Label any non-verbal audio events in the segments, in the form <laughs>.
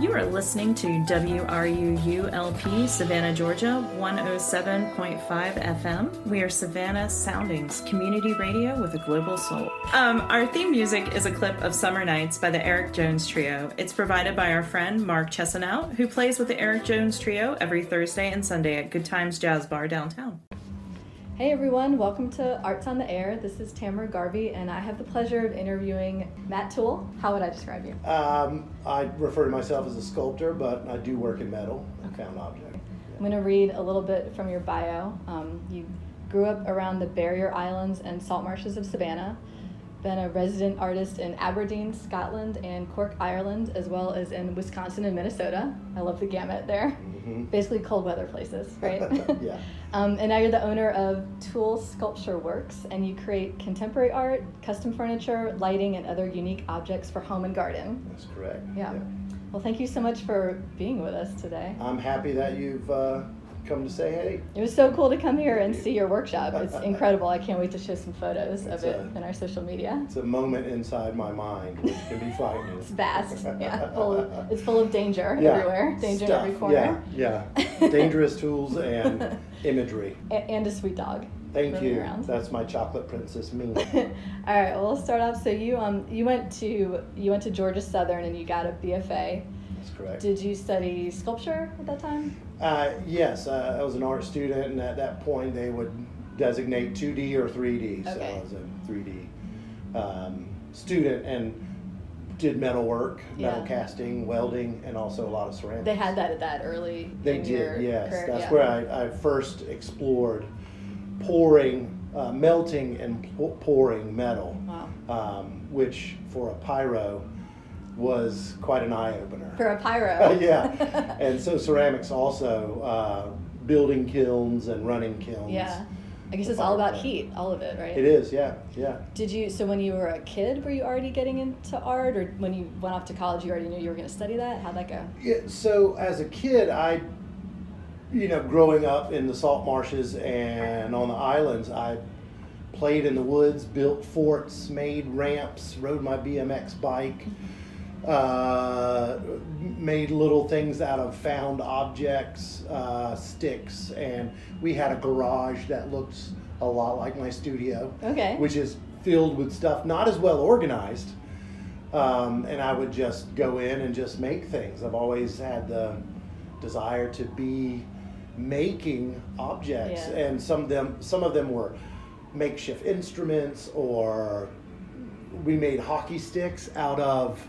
You are listening to WRUULP Savannah, Georgia, 107.5 FM. We are Savannah Soundings, community radio with a global soul. Um, our theme music is a clip of Summer Nights by the Eric Jones Trio. It's provided by our friend Mark Chesanout, who plays with the Eric Jones Trio every Thursday and Sunday at Good Times Jazz Bar downtown. Hey everyone, welcome to Arts on the Air. This is Tamara Garvey, and I have the pleasure of interviewing Matt Toole. How would I describe you? Um, I refer to myself as a sculptor, but I do work in metal and found object. I'm going to read a little bit from your bio. Um, you grew up around the barrier islands and salt marshes of Savannah, been a resident artist in Aberdeen, Scotland, and Cork, Ireland, as well as in Wisconsin and Minnesota. I love the gamut there. Mhm. Basically, cold weather places, right? <laughs> Yeah. <laughs> um, and now you're the owner of Toole Sculpture Works, and you create contemporary art, custom furniture, lighting, and other unique objects for home and garden. That's correct. Yeah. Well, thank you so much for being with us today. I'm happy that you've uh, come to say hey. It was so cool to come here and see your workshop. <laughs> It's incredible. I can't wait to show some photos of it a- in our social media. It's a moment inside my mind, which can be frightening. It's vast. Yeah, full of, <laughs> it's full of danger Yeah. everywhere. Danger Stuff. in every corner. Yeah, yeah. Dangerous tools and <laughs> imagery. A- and a sweet dog. Thank you. around. That's my chocolate princess me. All right, well, we'll start off. So you um you went to you went to Georgia Southern and you got a BFA. That's correct. Did you study sculpture at that time? Uh, yes, uh, I was an art student, and at that point they would designate 2D or 3D. So I was a 3D um, student and did metal work, metal Yeah. casting, welding, and also a lot of ceramics. They had that at that early. They did, yes. career, That's yeah. where I, I first explored pouring, uh, melting and pouring metal, Wow. um, which for a pyro was quite an eye opener. For a pyro. <laughs> yeah, <laughs> and so ceramics also uh, building kilns and running kilns. yeah. I guess it's all about heat, all of it, right? It is, yeah, yeah. Did you? So when you were a kid, were you already getting into art, or when you went off to college, you already knew you were going to study that? How'd that go? Yeah, so as a kid, I, you know, growing up in the salt marshes and on the islands, I played in the woods, built forts, made ramps, rode my BMX bike, <laughs> uh, made little things out of found objects, uh, sticks, and we had a garage that looked a lot like my studio Okay. which is filled with stuff not as well organized. Um, and I would just go in and just make things. I've always had the desire to be making objects, Yeah. and some of them some of them were makeshift instruments, or we made hockey sticks out of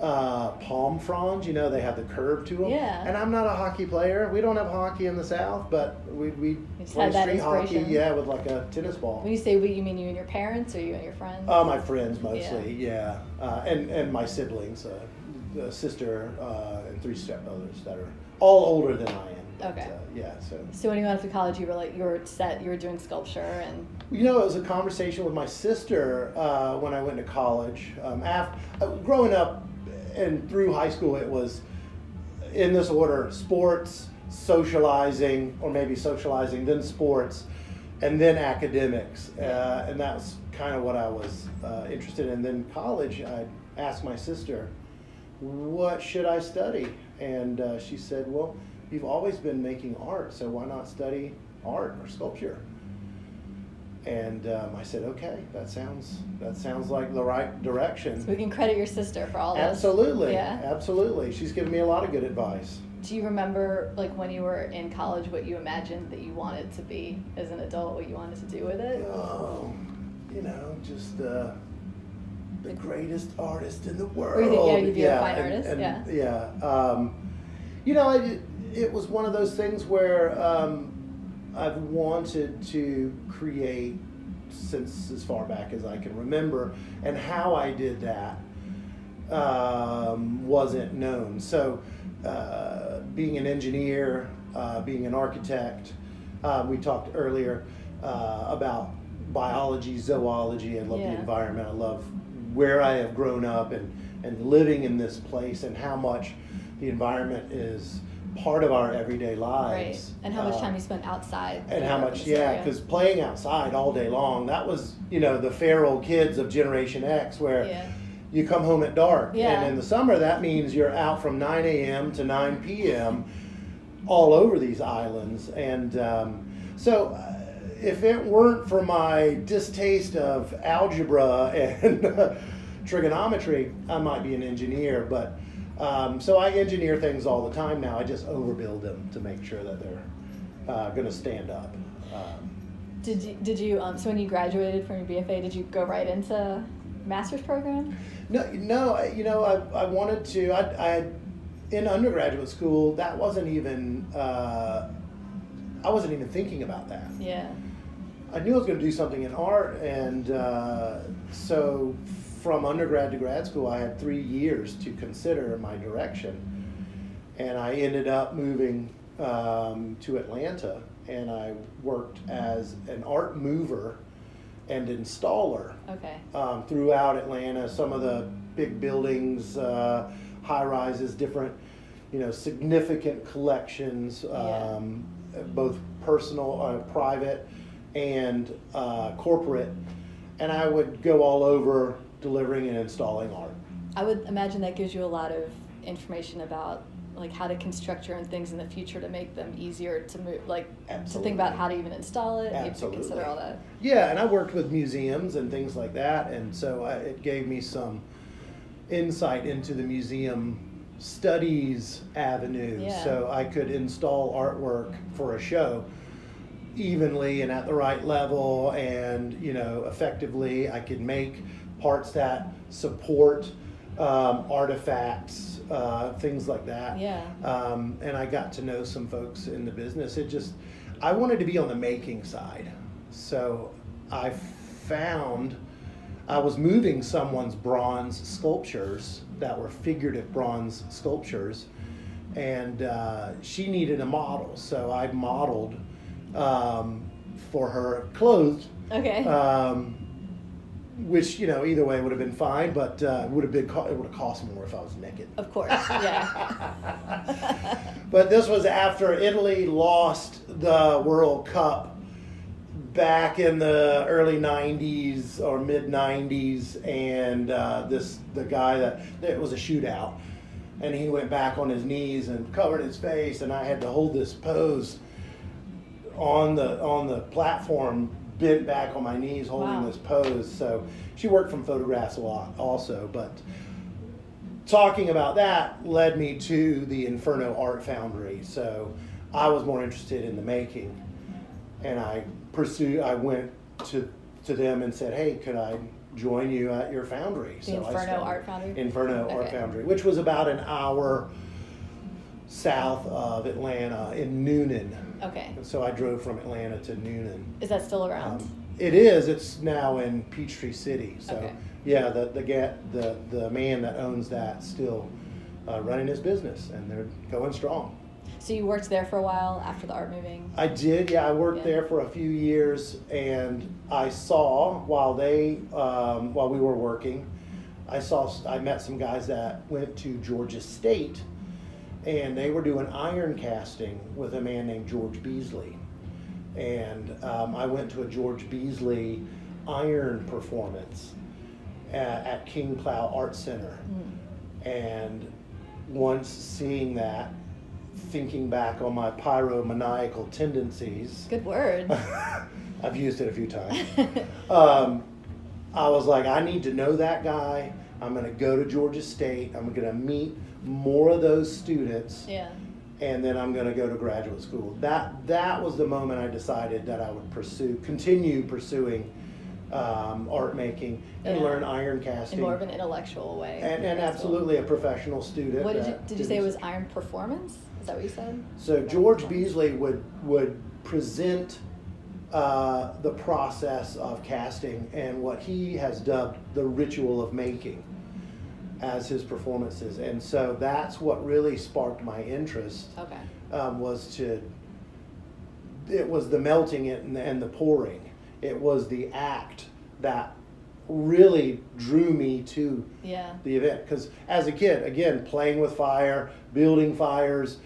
uh, palm fronds. You know, they have the curve to them. Yeah. And I'm not a hockey player. We don't have hockey in the South, but we we play street hockey. Yeah, with like a tennis ball. When you say we, you mean you and your parents, or you and your friends? Uh, my friends mostly, yeah, Uh, and and my siblings, uh, sister uh, and three stepbrothers that are all older than I am. but, Okay. Uh, yeah, so so when you went off to college, you were like you were set, you were doing sculpture, and you know, it was a conversation with my sister uh, when I went to college. Um, after uh, growing up and through high school, it was in this order: sports, socializing, or maybe socializing, then sports, and then academics. Uh, and that's kind of what I was uh, interested in. Then college, I asked my sister, "What should I study?" And uh, she said, "Well, you've always been making art, so why not study art or sculpture?" And um, I said, "Okay, that sounds that sounds like the right direction." so we can credit your sister for all this. Absolutely, Yeah. absolutely. She's given me a lot of good advice. Do you remember, like, when you were in college, what you imagined that you wanted to be as an adult, what you wanted to do with it? Oh, you know, just uh, the greatest artist in the world. Think, yeah, you'd be a fine and- artist? and- Yeah. yeah. Um, you know, it, it was one of those things where um, I've wanted to create since as far back as I can remember, and how I did that um, wasn't known. So, uh, being an engineer, uh, being an architect, uh, we talked earlier uh, about biology, zoology. I love Yeah. the environment. I love where I have grown up and, and living in this place and how much the environment is part of our everyday Right. lives. And how much Uh, time you spent outside. and how much yeah because playing outside all day long that was you know the feral kids of generation x where Yeah. you come home at dark. Yeah. And in the summer, that means you're out from 9 a.m. to 9 p.m. all over these islands. And um, so, uh, if it weren't for my distaste of algebra <laughs> and trigonometry, I might be an engineer. But um, so I engineer things all the time now. I just overbuild them to make sure that they're uh, going to stand up. Um, Did you, did you um, so when you graduated from your BFA, did you go right into master's program? No, no. You know, I, I wanted to. I, I in undergraduate school that wasn't even. Uh, I wasn't even thinking about that. Yeah. I knew I was going to do something in art, and uh, so from undergrad to grad school, I had three years to consider my direction, and I ended up moving um, to Atlanta, and I worked as an art mover and installer Okay. um, throughout Atlanta. Some of the big buildings, uh, high rises, different, you know, significant collections, Yeah. um, both personal, uh, private, and uh, corporate. And I would go all over delivering and installing art. I would imagine that gives you a lot of information about like how to construct your own things in the future to make them easier to move, like to think about how to even install it. You have to consider all that. Yeah, and I worked with museums and things like that, and so I, it gave me some insight into the museum studies avenue. Yeah. So I could install artwork for a show evenly and at the right level, and you know, effectively. I could make parts that support um, artifacts, uh, things like that. Yeah. Um, and I got to know some folks in the business. It just, I wanted to be on the making side. So I found I was moving someone's bronze sculptures that were figurative bronze sculptures, and uh, she needed a model. So I modeled um, for her clothes. Okay. Um, which you know either way would have been fine, but uh, it would have been co- it would have cost more if I was naked. of course. Yeah. <laughs> but this was after Italy lost the World Cup back in the early 90s or mid 90s and uh, this the guy that it was a shootout and he went back on his knees and covered his face and I had to hold this pose on the on the platform bent back on my knees holding Wow. this pose so she worked from photographs a lot also but talking about that led me to the Inferno Art Foundry. So I was more interested in the making, and I pursued. I went to to them and said, "Hey, could I join you at your foundry?" The I Inferno Art Foundry? Inferno Art Foundry, which was about an hour south of Atlanta in Newnan. Okay. And so I drove from Atlanta to Newnan. Is that still around? Um, it is. It's now in Peachtree City. So Okay. yeah, the the ga- the the man that owns that still uh, running his business, and they're going strong. so you worked there for a while after the art moving. I did. Yeah, I worked Yeah. there for a few years, and I saw while they um, while we were working, I saw I met some guys that went to Georgia State, and they were doing iron casting with a man named George Beasley, and um, I went to a George Beasley iron performance at, at King Plow Art Center, and once seeing that, thinking back on my pyromaniacal tendencies, Good word. <laughs> I've used it a few times. <laughs> um, I was like, I need to know that guy. I'm going to go to Georgia State. I'm going to meet more of those students, yeah. and then I'm going to go to graduate school. That that was the moment I decided that I would pursue, continue pursuing um, art making, and Yeah. learn iron casting In more of an intellectual way. and, and absolutely a professional student. What did you did you say it was iron performance? Is that what you said? So George Beasley would would present uh, the process of casting and what he has dubbed the ritual of making as his performances, and so that's what really sparked my interest. Okay. Um, was to it was the melting it and the, and the pouring. It was the act that really drew me to Yeah. the event because as a kid again playing with fire building fires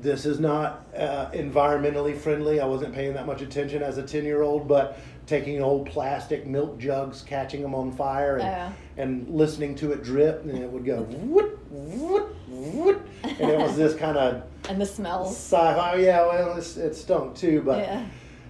this is not uh, environmentally friendly i wasn't paying that much attention as a 10 year old but taking old plastic milk jugs, catching them on fire, and, Yeah. and listening to it drip, and it would go whoop, whoop, whoop, and it was this kind of <laughs> And the smells. sci-fi. Yeah, well, it's, it stunk too, but Yeah.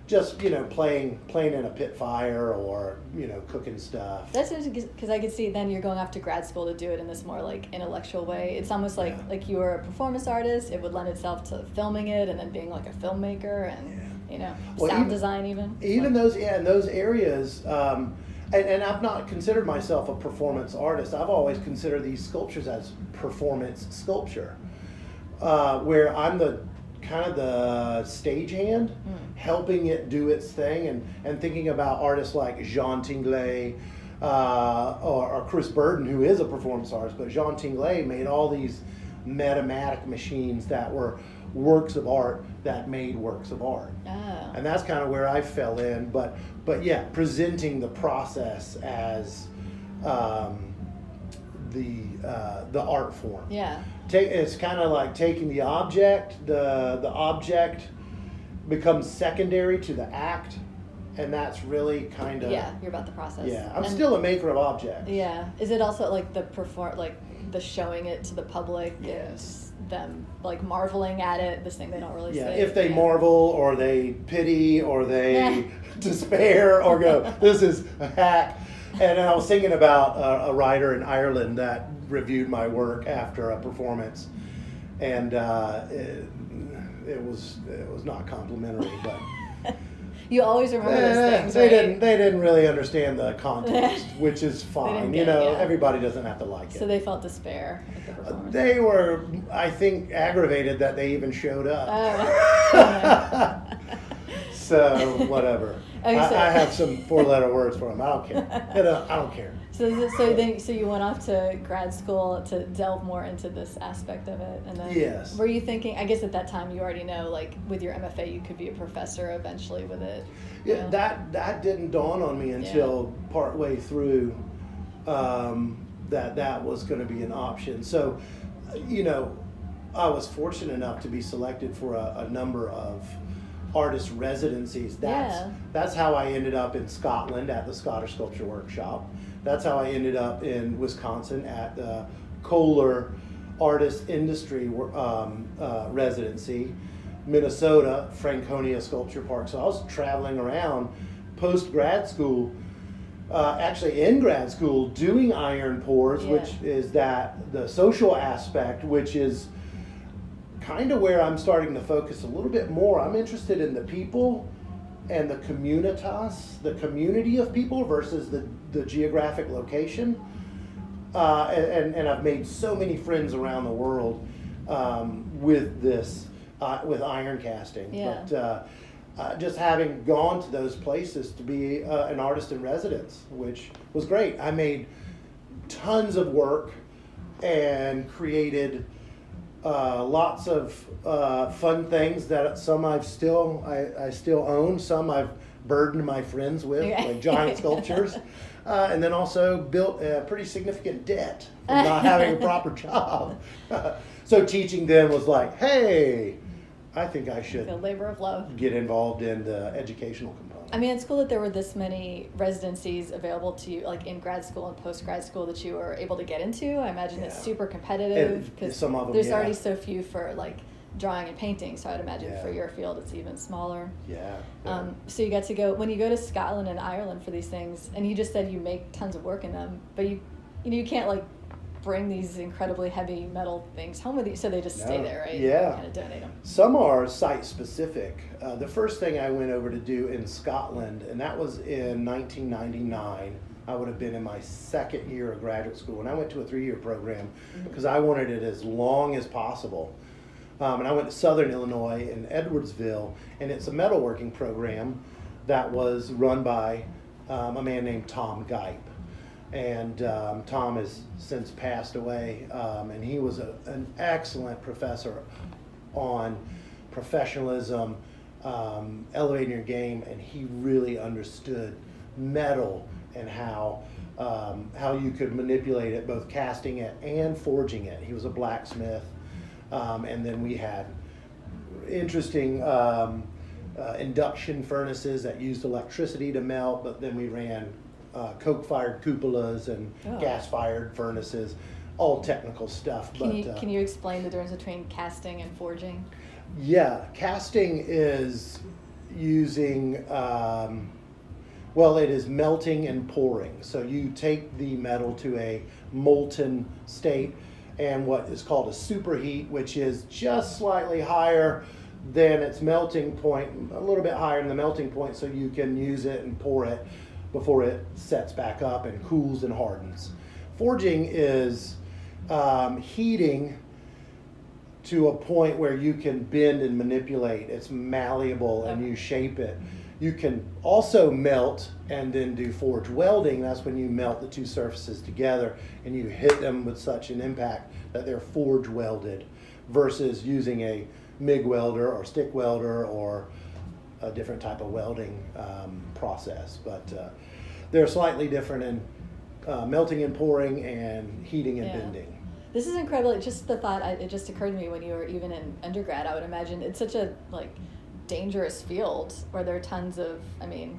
just you know, playing playing in a pit fire or you know, cooking stuff. That's because I could see then you're going off to grad school to do it in this more like intellectual way. It's almost like Yeah. like you were a performance artist. It would lend itself to filming it and then being like a filmmaker and you know Well, sound even- design even. even Like- those yeah in those areas um, and, and i've not considered myself a performance artist i've always considered these sculptures as performance sculpture uh, where i'm the kind of the stagehand Mm. helping it do its thing and, and thinking about artists like jean tinguely uh, or, or chris burden who is a performance artist but jean tinguely made all these metamatic machines that were works of art that made works of art Oh. and that's kind of where I fell in. But but yeah, presenting the process as um, the uh, the art form. Yeah. Take it's kind of like taking the object. The the object becomes secondary to the act, and that's really kind of Yeah, you're about the process. yeah. I'm And- still a maker of objects. Yeah. Is it also like the perform like the showing it to the public? Yes. Them like marveling at it. This thing they don't really Yeah, say. if they yeah. marvel or they pity or they <laughs> despair or go, <laughs> this is a hack. And I was thinking about a, a writer in Ireland that reviewed my work after a performance, and uh, it, it was it was not complimentary, but You always remember those things, they right? didn't they didn't really understand the <laughs> context, which is fine. You know, yeah. everybody doesn't have to like it. So they felt despair at the uh, performance. they were, I think, aggravated that they even showed up. Oh. <laughs> so whatever. <laughs> I, I have some four-letter words for them. I don't care. I don't care. So, so then, so you went off to grad school to delve more into this aspect of it, and then Yes. were you thinking? I guess at that time you already know, like with your MFA, you could be a professor eventually with it. Yeah, know? that that didn't dawn on me until partway through um, that that was going to be an option. So, you know, I was fortunate enough to be selected for a, a number of artist residencies. That's Yeah. that's how I ended up in Scotland at the Scottish Sculpture Workshop. That's how I ended up in Wisconsin at the Kohler Artist Industry um, uh, Residency. Minnesota, Franconia Sculpture Park. So I was traveling around post grad school, uh, actually in grad school, doing iron pours, Yeah. which is that the social aspect, which is kind of where I'm starting to focus a little bit more. I'm interested in the people and the communitas, the community of people versus the, the geographic location. Uh, and, and, I've made so many friends around the world um, with this, uh, with iron casting. Yeah. But uh, uh, just having gone to those places to be uh, an artist in residence, which was great. I made tons of work and created uh, lots of uh, fun things that some I've still I, I still own. Some I've burdened my friends with, like giant <laughs> sculptures, uh, and then also built a pretty significant debt from <laughs> not having a proper job. <laughs> so teaching them was like, hey, I think I the should labor of love. get involved in the educational. I mean, it's cool that there were this many residencies available to you, like in grad school and post grad school, that you were able to get into. I imagine it's super competitive because some of 'em, there's yeah. already so few for like drawing and painting. So I'd imagine Yeah. for your field, it's even smaller. yeah. yeah. Um, so you got to go when you go to Scotland and Ireland for these things, and you just said you make tons of work in them, but you, you know, you can't like bring these incredibly heavy metal things home with you, so they just stay there, right? Yeah. kind of donate them. Some are site specific. Uh, the first thing I went over to do in Scotland, and that was in 1999. I would have been in my second year of graduate school, and I went to a three year program because I wanted it as long as possible. Um, and I went to Southern Illinois in Edwardsville, and it's a metalworking program that was run by um, a man named Tom Gipe. And um, Tom has since passed away, um, and he was a, an excellent professor on professionalism, um, elevating your game, and he really understood metal and how um, how you could manipulate it, both casting it and forging it. He was a blacksmith, um, and then we had interesting um, uh, induction furnaces that used electricity to melt, but then we ran uh, coke fired cupolas and Oh. gas fired furnaces, all technical stuff. Can but you uh, can you explain the difference between casting and forging? yeah, casting is using, um, well, it is melting and pouring. So you take the metal to a molten state and what is called a superheat, which is just slightly higher than its melting point, a little bit higher than the melting point, so you can use it and pour it before it sets back up and cools and hardens. Forging is um, heating to a point where you can bend and manipulate. It's malleable and you shape it. You can also melt and then do forge welding. That's when you melt the two surfaces together and you hit them with such an impact that they're forge welded versus using a MIG welder or stick welder or a different type of welding um, process. But uh, they're slightly different in uh, melting and pouring and heating and Yeah. bending. This is incredible. Just the thought, I, it just occurred to me when you were even in undergrad. I would imagine it's such a like dangerous field where there are tons of. I mean,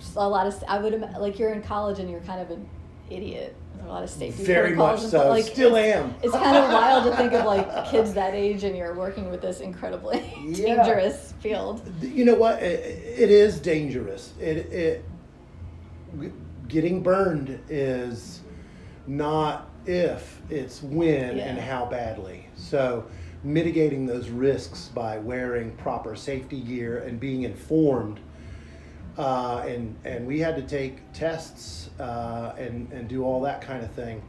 just a lot of. I would like you're in college and you're kind of an idiot. with A lot of safety Very much so. stuff. Like, Still it's, am. It's kind of <laughs> wild to think of like kids that age and you're working with this incredibly <laughs> Yeah. dangerous field. You know what? It, it is dangerous. It, it getting burned is not if, it's when and how badly. So mitigating those risks by wearing proper safety gear and being informed. Uh, and and we had to take tests uh, and and do all that kind of thing.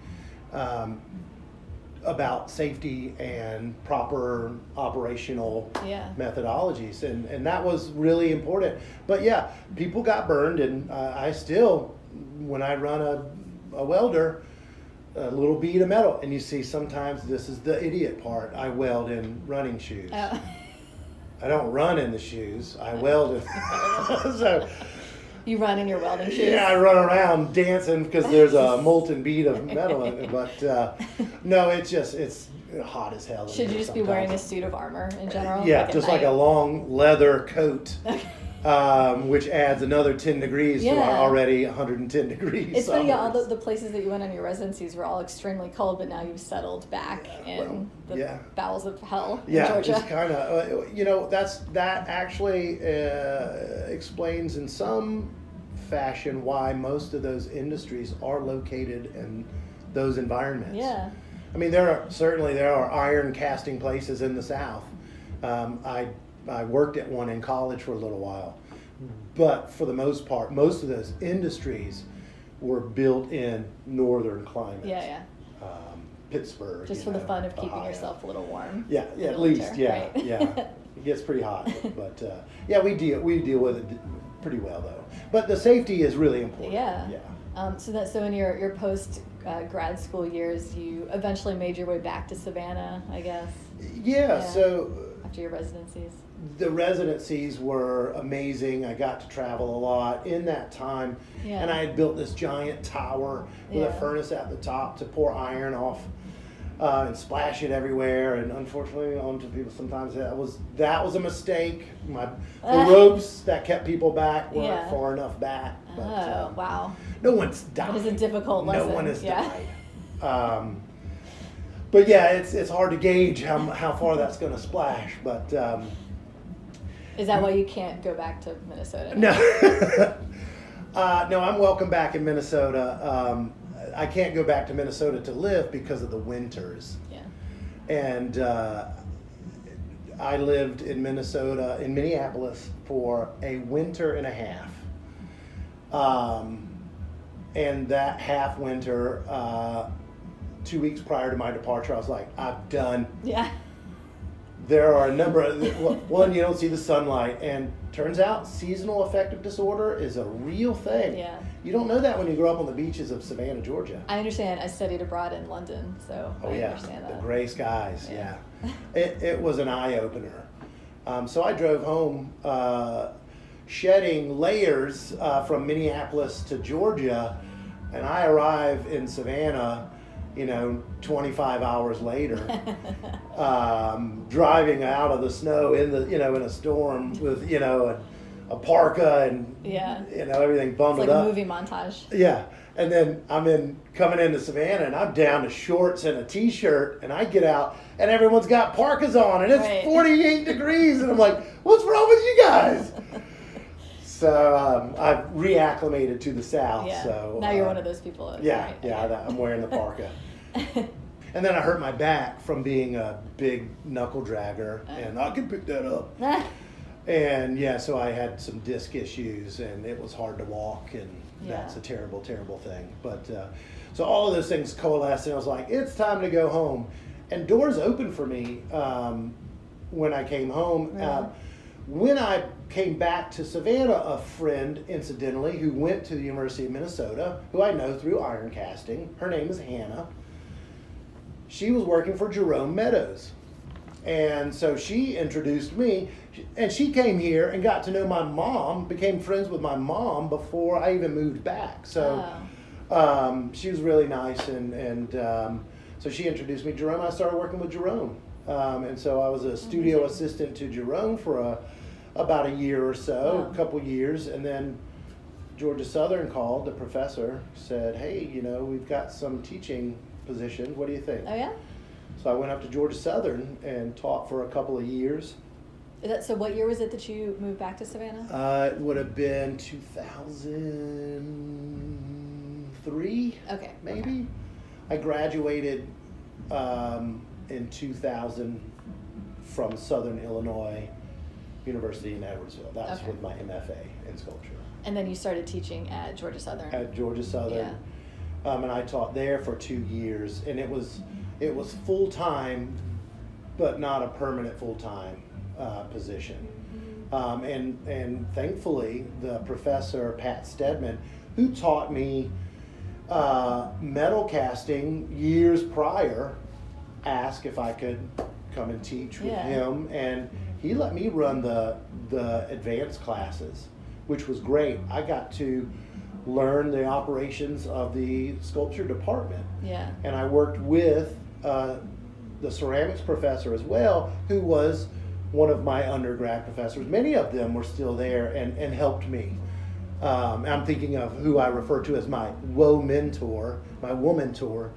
Um, about safety and proper operational Yeah. methodologies and, and that was really important. But yeah people got burned and uh, i still when i run a, a welder a little bead of metal and you see sometimes this is the idiot part. I weld in running shoes. Uh, i don't run in the shoes. I weld in <laughs> <laughs> so you run in your welding shoes. yeah, I run around dancing because there's a <laughs> molten bead of metal in it. But uh, <laughs> no, it's just it's hot as hell. Should you just be wearing a suit of armor in general? Yeah, at just like a long leather coat, um, which adds another 10 degrees to our already 110 degrees. It's funny, yeah, all the, the places that you went on your residencies were all extremely cold, but now you've settled back in well, the yeah. bowels of hell in yeah, Georgia. just kind of, uh, you know, that's that actually uh, explains in some fashion why most of those industries are located in those environments. yeah. I mean, there are certainly there are iron casting places in the South. Um, I I worked at one in college for a little while, but for the most part, most of those industries were built in northern climates. Yeah, yeah. Um, Pittsburgh. Just for the fun of keeping yourself a little warm. Yeah, yeah, at least, winter, yeah, right? yeah. <laughs> It gets pretty hot, but uh, yeah, we deal we deal with it pretty well though. But the safety is really important. Yeah. yeah. Um, so that so in your your post uh, grad school years, you eventually made your way back to Savannah, I guess, Yeah, Yeah. so after your residencies. The residencies were amazing. I got to travel a lot in that time. Yeah. And I had built this giant tower with a furnace at the top to pour iron off uh, and splash it everywhere. And unfortunately, onto people sometimes that was that was a mistake. My the ropes that kept people back weren't Yeah. far enough back. But, oh um, wow, no one's died. that is a difficult No lesson. one has yeah. died. Um, but yeah, it's it's hard to gauge how how far that's going to splash. But um, Is that why you can't go back to Minnesota? no, <laughs> uh, no, I'm welcome back in Minnesota. Um, I can't go back to Minnesota to live because of the winters, Yeah. and uh, I lived in Minnesota in Minneapolis for a winter and a half. Um, and that half winter, uh, two weeks prior to my departure, I was like, I'm done. Yeah. There are a number of one you don't see the sunlight, and turns out seasonal affective disorder is a real thing. Yeah. You don't know that when you grow up on the beaches of Savannah, Georgia. I understand. I studied abroad in London, so Oh I yeah, the gray skies. Yeah, Yeah. <laughs> it, it was an eye opener. Um, so I drove home, uh, shedding layers uh, from Minneapolis to Georgia, and I arrive in Savannah, you know, 25 hours later, <laughs> um, driving out of the snow in the, you know, in a storm with, you know, a, a parka and, Yeah. you know, everything It's bundled like a up. movie montage. Yeah. And then I'm in coming into Savannah and I'm down to shorts and a t-shirt and I get out and everyone's got parkas on and it's Right. 48 degrees and I'm like, what's wrong with you guys? <laughs> So um, I've reacclimated to the South. Yeah. So now you're uh, one of those people. Yeah, right? yeah. That, I'm wearing the <laughs> parka. <laughs> And then I hurt my back from being a big knuckle dragger, and I can pick that up. <laughs> And yeah, so I had some disc issues, and it was hard to walk, and that's a terrible, terrible thing. But uh, so all of those things coalesced, and I was like, it's time to go home. And doors opened for me um, when I came home. Really? Uh, when I came back to Savannah, a friend, incidentally, who went to the University of Minnesota, who I know through iron casting, her name is Hannah. She was working for Jerome Meadows. And so she introduced me, and she came here and got to know my mom, became friends with my mom before I even moved back. So Oh. um, she was really nice, and, and um, so she introduced me to Jerome. I started working with Jerome. Um, and so I was a studio Amazing. assistant to Jerome for a, about a year or so, Wow. a couple years, and then Georgia Southern called, the professor said, Hey, you know, we've got some teaching positions. What do you think? Oh yeah. So I went up to Georgia Southern and taught for a couple of years. Is that, so what year was it that you moved back to Savannah? Uh, it would have been 2003, okay. maybe. I graduated um, in 2000 from Southern Illinois University in Edwardsville. That was Okay. with my MFA in sculpture And then you started teaching at Georgia Southern. at Georgia Southern. Um, and I taught there for two years, and it was it was full time, but not a permanent full time uh, position. Um, and and thankfully, the professor Pat Stedman, who taught me uh, metal casting years prior, asked if I could come and teach with Yeah. him, and he let me run the the advanced classes, which was great. I got to learn the operations of the sculpture department yeah. and I worked with uh, the ceramics professor as well, who was one of my undergrad professors. Many of them were still there and, and helped me. Um, I'm thinking of who I refer to as my woe mentor, my woman mentor,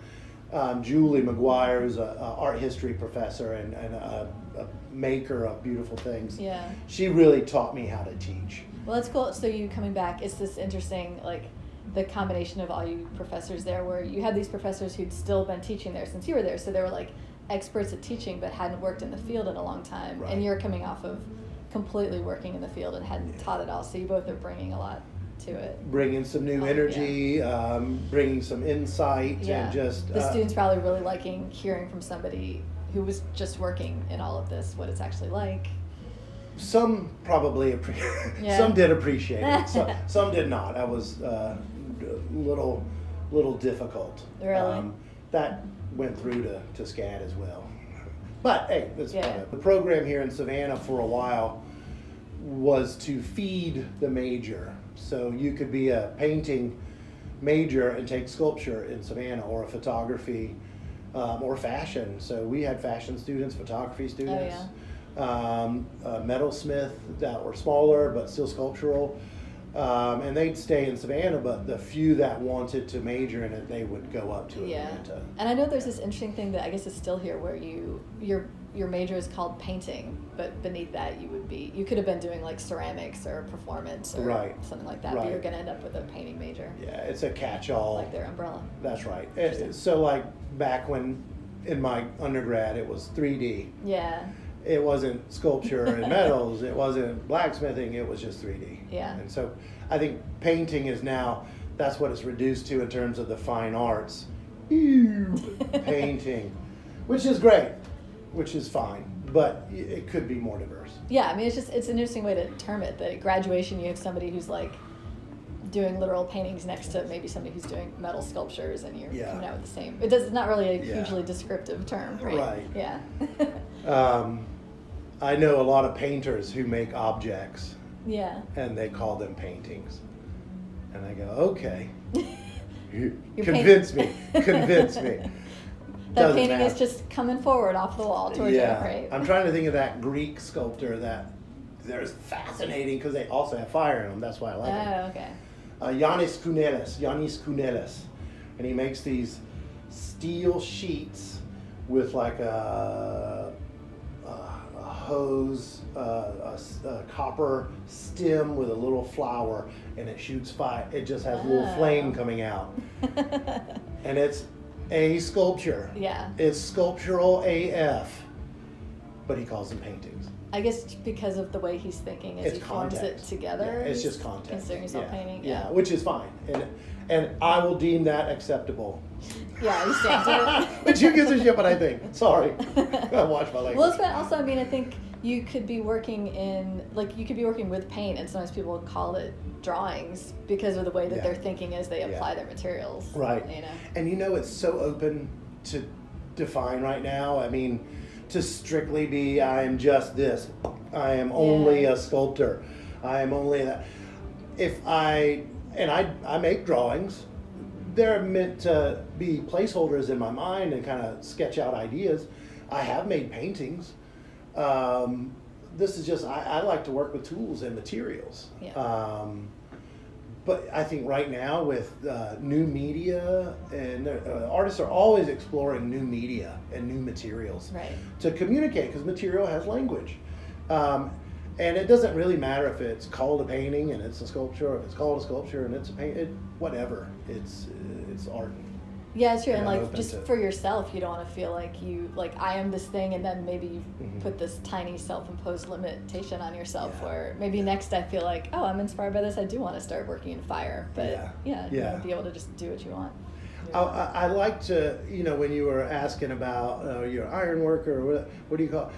um, Julie McGuire, who's an art history professor and, and a, a maker of beautiful things. Yeah. She really taught me how to teach. Well, that's cool. So you coming back, it's this interesting, like, the combination of all you professors there, where you had these professors who'd still been teaching there since you were there, so they were like experts at teaching, but hadn't worked in the field in a long time, Right. and you're coming off of completely working in the field and hadn't Yeah. taught at all, so you both are bringing a lot to it. Bringing some new Oh, energy, um, bringing some insight, Yeah. and just the uh, students probably really liking hearing from somebody who was just working in all of this, what it's actually like. Some probably appreciate. <laughs> Yeah. Some did appreciate it. Some, <laughs> some did not. That was uh, a little, little difficult. Um, Really? that went through to, to SCAD as well. But hey, that's Yeah. part of it. the program here in Savannah for a while was to feed the major. So you could be a painting major and take sculpture in Savannah, or a photography, um, or fashion. So we had fashion students, photography students um, a metalsmith that were smaller but still sculptural. Um, and they'd stay in Savannah, but the few that wanted to major in it, they would go up to Yeah, Atlanta. and I know there's this interesting thing that I guess is still here, where you your your major is called painting, but beneath that you would be you could have been doing like ceramics or performance or Right. something like that, but you're going to end up with a painting major, Yeah, it's a catch-all. like their umbrella. That's right. It- so, like back when in my undergrad, it was 3D. Yeah, It wasn't sculpture and <laughs> metals. It wasn't blacksmithing. It was just 3D. Yeah. And so, I think painting is now that's what it's reduced to in terms of the fine arts. <laughs> Ew, painting, which is great, which is fine, but it could be more diverse. yeah. I mean, it's just it's an interesting way to term it. That at graduation, you have somebody who's like doing literal paintings next to maybe somebody who's doing metal sculptures, and you're Yeah. coming out with the same. It does. It's not really a Yeah. hugely descriptive term, right? Right. Yeah. <laughs> Um, I know a lot of painters who make objects yeah. and they call them paintings. And I go, okay, <laughs> convince me, <laughs> convince me. That Doesn't painting is just coming forward off the wall towards yeah, you, right? I'm trying to think of that Greek sculptor that there's fascinating because they also have fire in them. That's why I like them. oh, okay. uh, Jannis Kounellis, Jannis Kounellis, and he makes these steel sheets with like a, a, a hose, uh, a, a copper stem with a little flower, and it shoots fire. It just has a little Oh. flame coming out, <laughs> and it's a sculpture. yeah. It's sculptural AF, but he calls them paintings. I guess because of the way he's thinking as It's he forms it together. Yeah, it's just context. Considering himself yeah. painting. yeah, Yeah. which is fine, and and I will deem that acceptable. Yeah, he stands <laughs> it. but you gives a shit what I think. Sorry, <laughs> I watch my language. Well, it's been also, I mean, I think you could be working in, like, you could be working with paint, and sometimes people call it drawings because of the way that Yeah. they're thinking as they Yeah. apply their materials. Right. You know? And you know, it's so open to define right now. I mean, to strictly be, I am just this. I am only Yeah. a sculptor. I am only that. If I, and I, I make drawings, they're meant to be placeholders in my mind and kind of sketch out ideas. I have made paintings. Um, this is just, I, I like to work with tools and materials. Yeah. Um, but I think right now with uh, new media and uh, artists are always exploring new media and new materials Right. to communicate because material has language. Um, and it doesn't really matter if it's called a painting and it's a sculpture, or if it's called a sculpture and it's a paint, it, whatever. It's it's art. Yeah, it's true. And And like just to- for yourself, you don't want to feel like you like I am this thing, and then maybe you Mhm. put this tiny self-imposed limitation on yourself. Yeah. Where maybe next I feel like, oh, I'm inspired by this. I do want to start working in fire, but Yeah. yeah, Yeah. be able to just do what you want. I, I, I like to, you know, when you were asking about uh, you're iron worker, or what, what do you call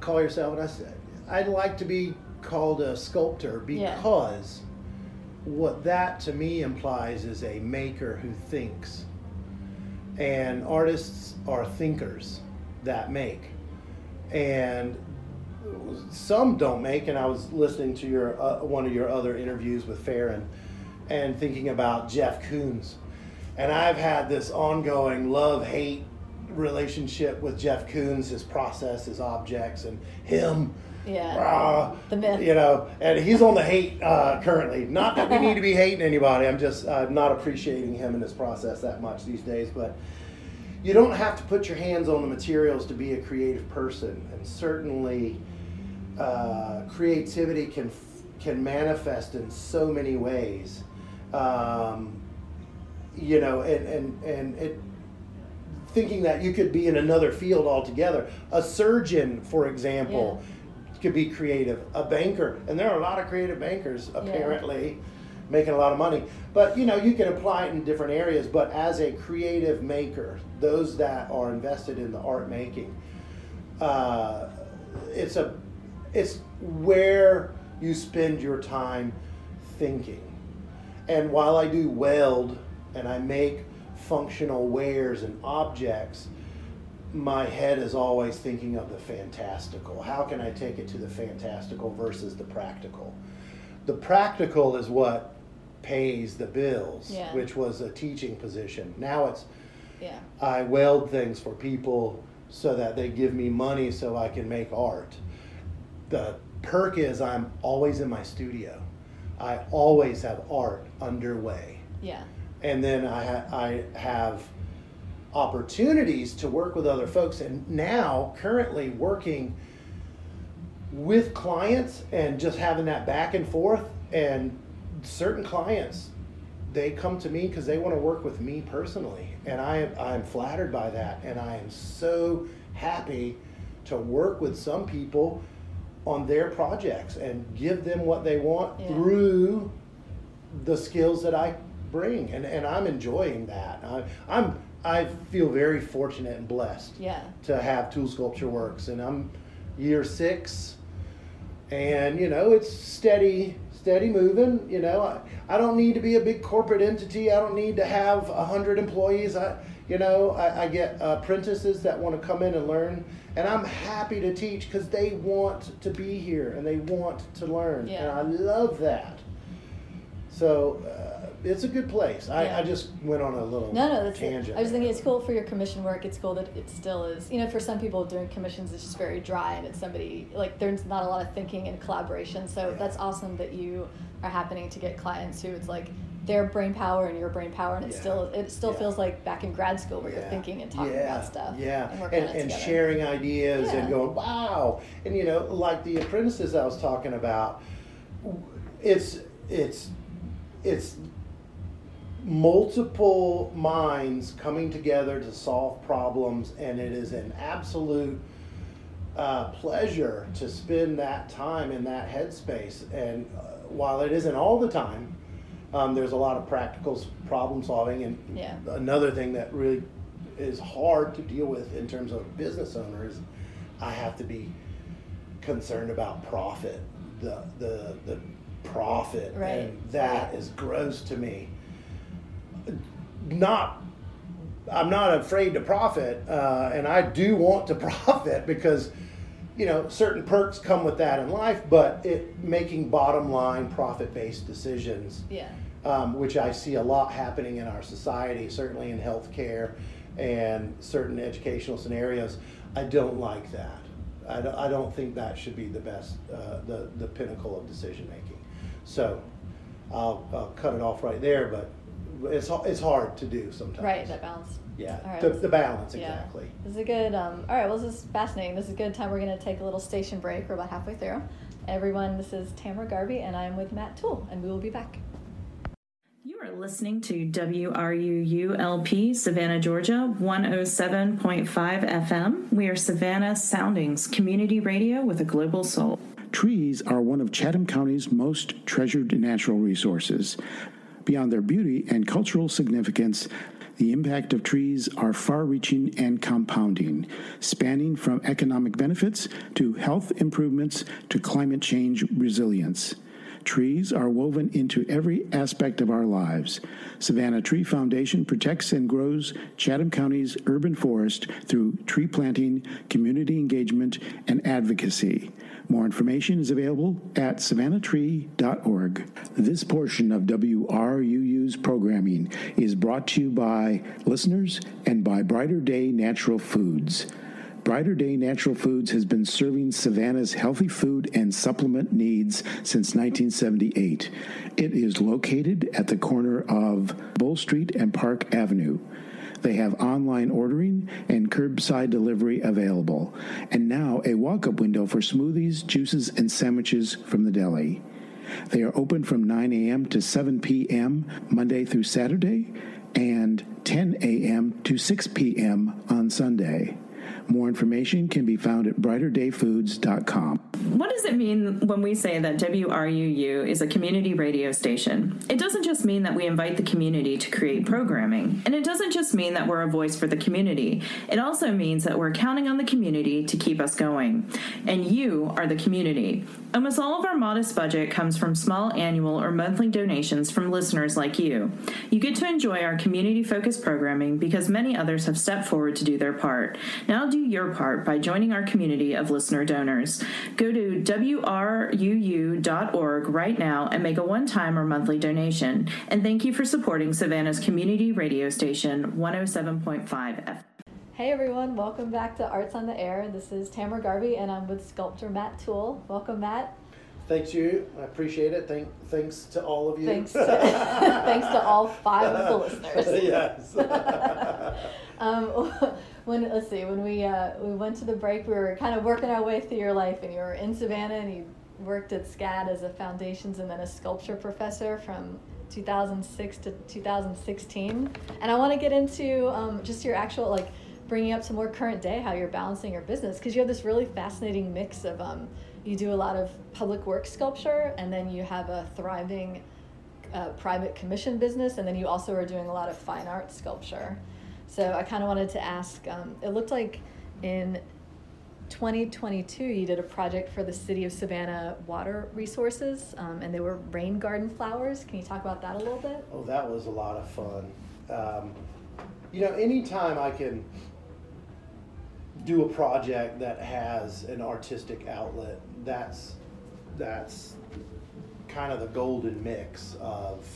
call yourself? And I said, I'd like to be called a sculptor Yeah. because what that to me implies is a maker who thinks, and artists are thinkers that make, and some don't make. And I was listening to your uh, one of your other interviews with Farron, and thinking about Jeff Koons, and I've had this ongoing love hate relationship with Jeff Koons, his process, his objects, and him. Yeah. Ah, The myth. You know, and he's on the hate uh, currently. Not that we need to be <laughs> hating anybody. I'm just uh, not appreciating him in this process that much these days. But you don't have to put your hands on the materials to be a creative person, and certainly uh, creativity can can manifest in so many ways. Um, you know, and and and it thinking that you could be in another field altogether. A surgeon, for example, could be creative. A banker, and there are a lot of creative bankers apparently making a lot of money. But you know, you can apply it in different areas. But as a creative maker, those that are invested in the art making, uh, it's a it's where you spend your time thinking. And while I do weld and I make functional wares and objects, my head is always thinking of the fantastical. How can I take it to the fantastical versus the practical? The practical is what pays the bills, Yeah. which was a teaching position. Now it's Yeah. I weld things for people so that they give me money so I can make art. The perk is I'm always in my studio. I always have art underway. Yeah. And then I, ha- I have opportunities to work with other folks. And now, currently, working with clients and just having that back and forth. And certain clients, they come to me because they want to work with me personally. And I am, I'm flattered by that. And I am so happy to work with some people on their projects and give them what they want Yeah. through the skills that I bring. And, and I'm enjoying that. I, I'm, I feel very fortunate and blessed Yeah. to have Toole Sculpture Works, and I'm year six, and you know it's steady, steady moving. You know, I, I don't need to be a big corporate entity. I don't need to have a hundred employees. I, you know, I, I get apprentices that want to come in and learn, and I'm happy to teach because they want to be here and they want to learn, Yeah. and I love that. So. Uh, it's a good place. I, Yeah. I just went on a little No, no, that's it. tangent. I was thinking it's cool for your commission work. It's cool that it still is. You know, for some people doing commissions, it's just very dry and it's somebody like there's not a lot of thinking and collaboration. So Yeah. that's awesome that you are happening to get clients who it's like their brain power and your brain power, and it Yeah. still it still feels like back in grad school where you're thinking and talking about stuff. Yeah, and and, and sharing ideas and going, wow. And you know, like the apprentices I was talking about, it's it's it's multiple minds coming together to solve problems, and it is an absolute uh, pleasure to spend that time in that headspace. And uh, while it isn't all the time, um, there's a lot of practical problem solving. And Yeah. another thing that really is hard to deal with in terms of business owners, I have to be concerned about profit, the the the profit, Right. and that is gross to me. Not I'm not afraid to profit, uh, and I do want to <laughs> profit because, you know, certain perks come with that in life. But it making bottom line profit based decisions, Yeah. um, which I see a lot happening in our society, certainly in healthcare and certain educational scenarios. I don't like that. I don't, I don't think that should be the best, uh, the the pinnacle of decision making. So, I'll, I'll cut it off right there. But it's it's hard to do sometimes. Right. That balance. Yeah, All right, the, the balance Yeah. exactly. This is a good. Um, all right. Well, this is fascinating. This is a good time. We're going to take a little station break. We're about halfway through. Everyone, this is Tamara Garvey, and I am with Matt Toole, and we will be back. You are listening to WRUULP, Savannah, Georgia, 107.5 FM. We are Savannah Soundings, community radio with a global soul. Trees are one of Chatham County's most treasured natural resources. Beyond their beauty and cultural significance, the impact of trees are far reaching and compounding, spanning from economic benefits to health improvements to climate change resilience. Trees are woven into every aspect of our lives. Savannah Tree Foundation protects and grows Chatham County's urban forest through tree planting, community engagement, and advocacy. More information is available at savannahtree.org. This portion of WRUU's programming is brought to you by listeners and by Brighter Day Natural Foods. Brighter Day Natural Foods has been serving Savannah's healthy food and supplement needs since 1978. It is located at the corner of Bull Street and Park Avenue. They have online ordering and curbside delivery available, and now a walk up window for smoothies, juices, and sandwiches from the deli. They are open from 9 a.m. to 7 p.m. Monday through Saturday and 10 a.m. to 6 p.m. on Sunday. More information can be found at brighterdayfoods.com. What does it mean when we say that WRUU is a community radio station? It doesn't just mean that we invite the community to create programming, and it doesn't just mean that we're a voice for the community. It also means that we're counting on the community to keep us going. And you are the community. Almost all of our modest budget comes from small annual or monthly donations from listeners like you. You get to enjoy our community focused programming because many others have stepped forward to do their part. Now do your part by joining our community of listener donors. Go to WRUU.org right now and make a one time or monthly donation. And thank you for supporting Savannah's community radio station 107.5 FM. Hey everyone, welcome back to Arts on the Air. This is Tamara Garvey, and I'm with sculptor Matt Toole. Welcome, Matt. Thanks you. I appreciate it. Thank, thanks to all of you. Thanks <laughs> to <laughs> thanks to all five of the listeners. <laughs> yes. Um, when let's see, when we uh, we went to the break, we were kind of working our way through your life, and you were in Savannah, and you worked at SCAD as a foundations and then a sculpture professor from 2006 to 2016. And I want to get into um, just your actual like bringing up some more current day, how you're balancing your business, because you have this really fascinating mix of um, you do a lot of public work sculpture, and then you have a thriving uh, private commission business, and then you also are doing a lot of fine art sculpture. So I kind of wanted to ask. Um, it looked like in 2022 you did a project for the city of Savannah Water Resources, um, and they were rain garden flowers. Can you talk about that a little bit? Oh, that was a lot of fun. Um, you know, anytime I can do a project that has an artistic outlet, that's that's kind of the golden mix of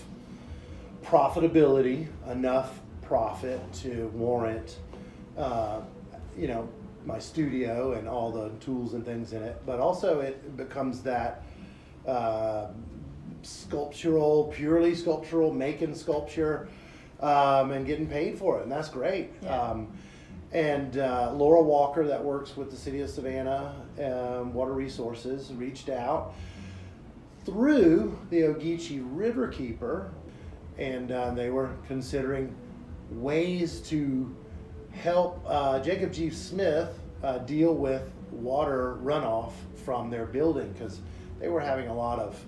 profitability, enough profit to warrant, uh, you know, my studio and all the tools and things in it. But also, it becomes that uh, sculptural, purely sculptural, making sculpture um, and getting paid for it, and that's great. Yeah. Um, and uh, Laura Walker, that works with the city of Savannah um, Water Resources, reached out through the Ogeechee Riverkeeper, and uh, they were considering ways to help uh, Jacob G. Smith uh, deal with water runoff from their building because they were having a lot of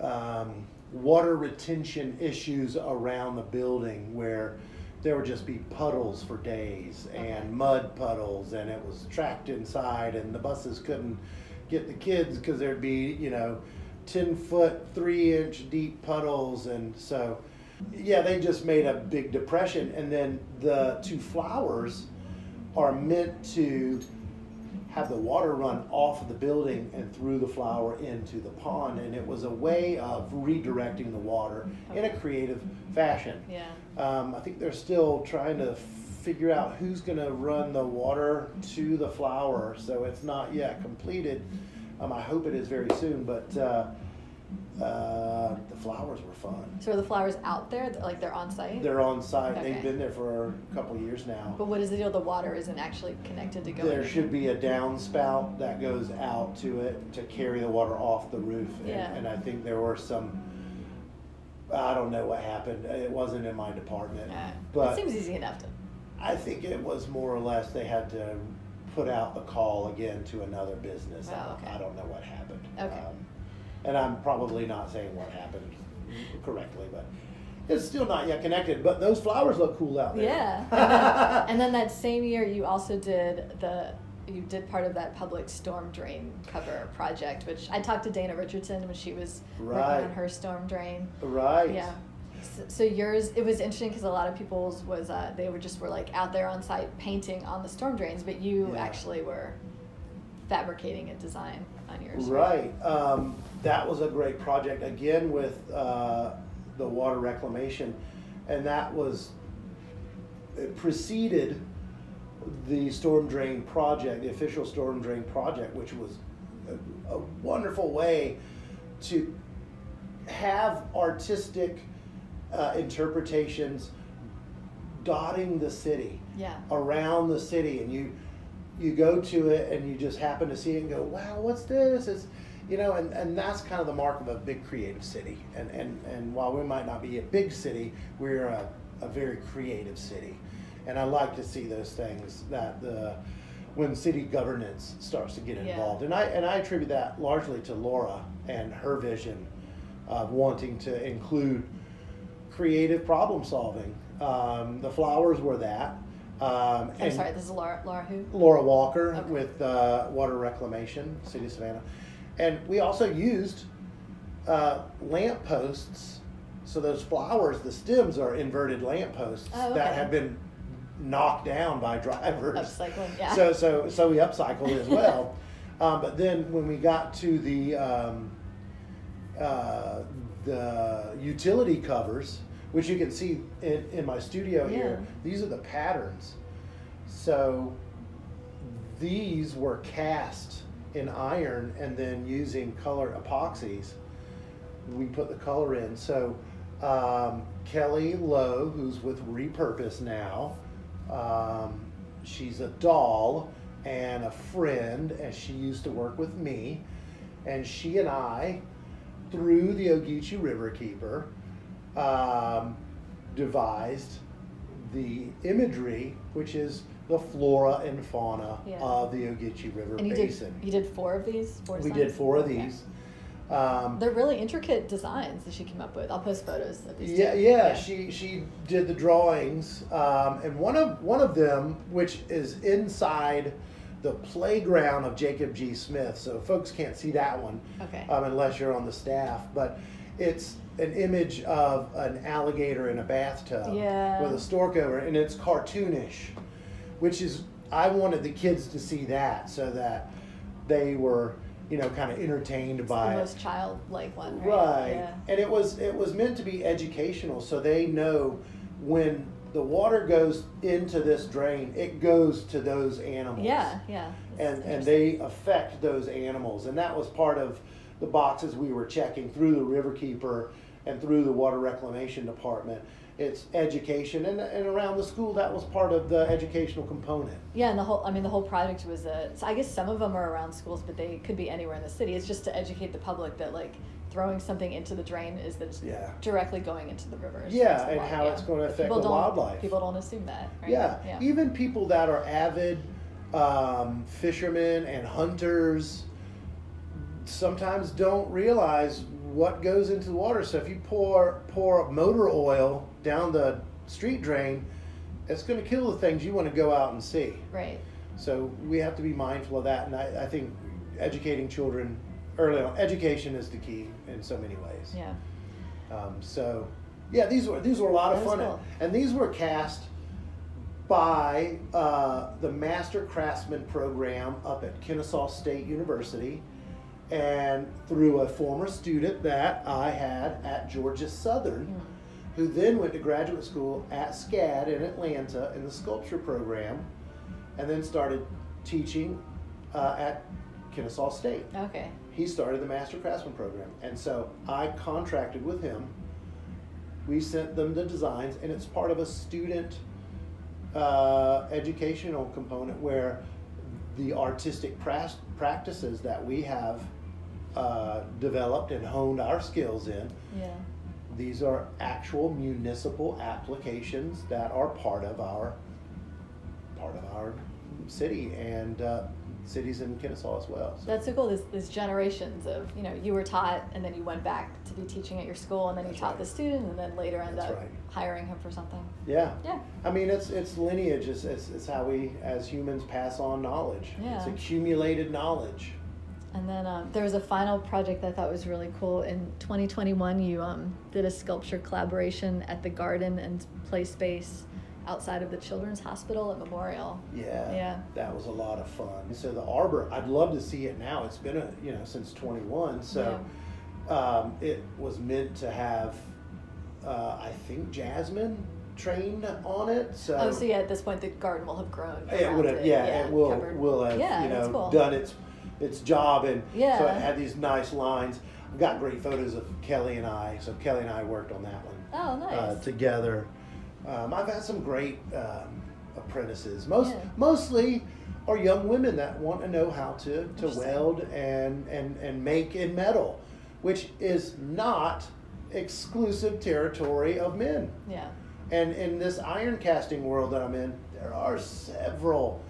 um, water retention issues around the building where there would just be puddles for days and mud puddles and it was trapped inside and the buses couldn't get the kids because there'd be you know 10 foot 3 inch deep puddles and so yeah they just made a big depression. And then the two flowers are meant to have the water run off of the building and through the flower into the pond and it was a way of redirecting the water in a creative fashion Yeah. um, I think they're still trying to figure out who's going to run the water to the flower, so it's not yet completed. Um, I hope it is very soon, but uh, uh, the flowers were fun. So are the flowers out there, like they're on site? They're on site. Okay. They've been there for a couple of years now. But what is the deal? The water isn't actually connected to go. There should be a downspout that goes out to it to carry the water off the roof. And, Yeah. and I think there were some, I don't know what happened. It wasn't in my department. Yeah. But it seems easy enough to. I think it was more or less they had to put out the call again to another business. I Oh, don't- okay. I don't know what happened. Okay. Um, and I'm probably not saying what happened correctly, but it's still not yet connected. But those flowers look cool out there. Yeah. And <laughs> then, and then that same year, you also did the you did part of that public storm drain cover project, which I talked to Dana Richardson when she was Right. working on her storm drain. right. Yeah. So, so yours, it was interesting because a lot of people's was uh, they were just were like out there on site painting on the storm drains, but you Yeah. actually were fabricating a design on yours. Right. Um, that was a great project again with uh, the water reclamation, and that was it preceded the storm drain project, the official storm drain project, which was a, a wonderful way to have artistic uh, interpretations dotting the city Yeah. around the city. And you you go to it and you just happen to see it and go wow what's this? It's you know and, and that's kind of the mark of a big creative city and and, and while we might not be a big city we're a, a very creative city and i like to see those things that the when city governance starts to get Yeah. involved and i and i attribute that largely to laura and her vision of wanting to include creative problem solving um, the flowers were that um, I'm sorry, this is Laura. Laura who? Laura Walker Okay. with uh, Water Reclamation, City of Savannah. And we also used uh, lamp posts. So those flowers, the stems are inverted lamp posts Oh, that have been knocked down by drivers. Upcycling, yeah. So so so we upcycled as well. <laughs> um, but then when we got to the um, uh, the utility covers, which you can see in, in my studio here, these are the patterns. So these were cast in iron and then using color epoxies, we put the color in. So um, Kelly Lowe, who's with Repurpose now, um, she's a doll and a friend, and she used to work with me. And she and I, through the Ogeechee Riverkeeper, um, devised the imagery, which is the flora and fauna Yeah. of the Ogeechee River And you did Basin. you did four of these. Four we designs? did four of Okay. these. Um, They're really intricate designs that she came up with. I'll post photos of these. yeah, too. yeah, She she did the drawings, um, and one of one of them, which is inside the playground of Jacob G. Smith, so folks can't see that one Okay. um, unless you're on the staff. But it's an image of an alligator in a bathtub Yeah. with a stork over, it, and it's cartoonish, which is I wanted the kids to see that so that they were you know, kind of entertained It's by the it. most childlike one, right? Right. Yeah. And it was it was meant to be educational, so they know when the water goes into this drain, it goes to those animals. Yeah, yeah. And and they affect those animals, and that was part of the boxes we were checking through the Riverkeeper and through the Water Reclamation Department. It's education, and and around the school, that was part of the educational component. Yeah, and the whole, I mean, the whole project was a, so I guess some of them are around schools, but they could be anywhere in the city. It's just to educate the public that like throwing something into the drain is that it's Yeah. directly going into the rivers. Yeah, and how it's gonna But affect people the wildlife. People don't assume that, right? Yeah. even people that are avid um, fishermen and hunters sometimes don't realize what goes into the water. So if you pour pour motor oil down the street drain, it's going to kill the things you want to go out and see. Right. So we have to be mindful of that, and I, I think educating children early on, education is the key in so many ways. Yeah. Um, so, yeah, these were these were a lot of fun, cool. and these were cast by uh, the Master Craftsman program up at Kennesaw State University, and through a former student that I had at Georgia Southern, Hmm. Who then went to graduate school at SCAD in Atlanta in the sculpture program, and then started teaching uh, at Kennesaw State Okay. he started the Master Craftsman program. And so I contracted with him. We sent them the designs, and it's part of a student uh, educational component where the artistic pras- practices that we have uh, developed and honed our skills in. Yeah. These are actual municipal applications that are part of our part of our city and uh, cities in Kennesaw as well. So. That's so cool. There's, there's generations of, you know, you were taught and then you went back to be teaching at your school and then you taught right. the student and then later end That's up right. hiring him for something. Yeah. Yeah. I mean, it's it's lineage. It's, it's, it's how we as humans pass on knowledge. Yeah. It's accumulated knowledge. And then um, there was a final project I thought was really cool. In 2021, you um, did a sculpture collaboration at the garden and play space outside of the Children's Hospital at Memorial. Yeah. Yeah. That was a lot of fun. So the arbor, I'd love to see it now. It's been a you know since 21. So um, it was meant to have, uh, I think Jasmine trained on it. So. Oh, so yeah, at this point the garden will have grown. It would have, yeah, it will covered. will have Yeah, you know cool. done its its job, and yeah. so it had these nice lines. I've got great photos of Kelly and I. So Kelly and I worked on that one Oh, nice. uh, together. Um, I've had some great um, apprentices. Most Yeah. mostly are young women that want to know how to, to weld and, and and make in metal, which is not exclusive territory of men. yeah. And in this iron casting world that I'm in, there are several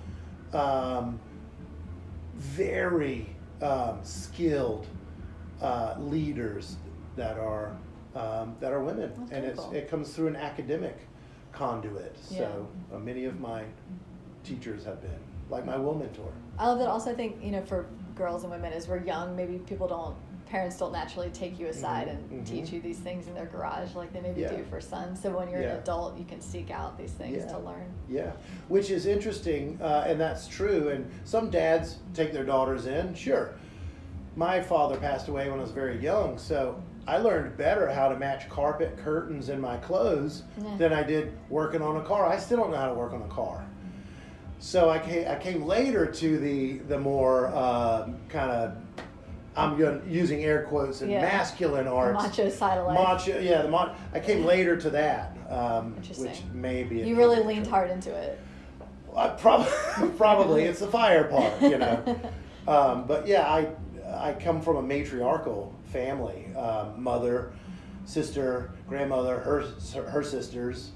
um, very um, skilled uh, leaders that are um, that are women, That's and cool. it comes through an academic conduit. So uh, many of my teachers have been like my will mentor. I love that. Also, I think you know, for girls and women, as we're young, maybe people don't, parents don't naturally take you aside Mhm, and mhm. teach you these things in their garage like they maybe Yeah. do for sons. So when you're Yeah. an adult, you can seek out these things Yeah. to learn. Yeah, which is interesting, uh, and that's true. And some dads take their daughters in. Sure, my father passed away when I was very young, so I learned better how to match carpet, curtains, and my clothes than I did working on a car. I still don't know how to work on a car. So I came, I came later to the the more uh, kind of I'm using air quotes and Yeah. masculine arts. macho side of life. Macho, yeah. The mon- I came later to that, um, which may be. You really leaned hard into it. I prob- <laughs> probably it's the fire part, you know. <laughs> um, but yeah, I I come from a matriarchal family. Um, mother, sister, grandmother, her her sisters.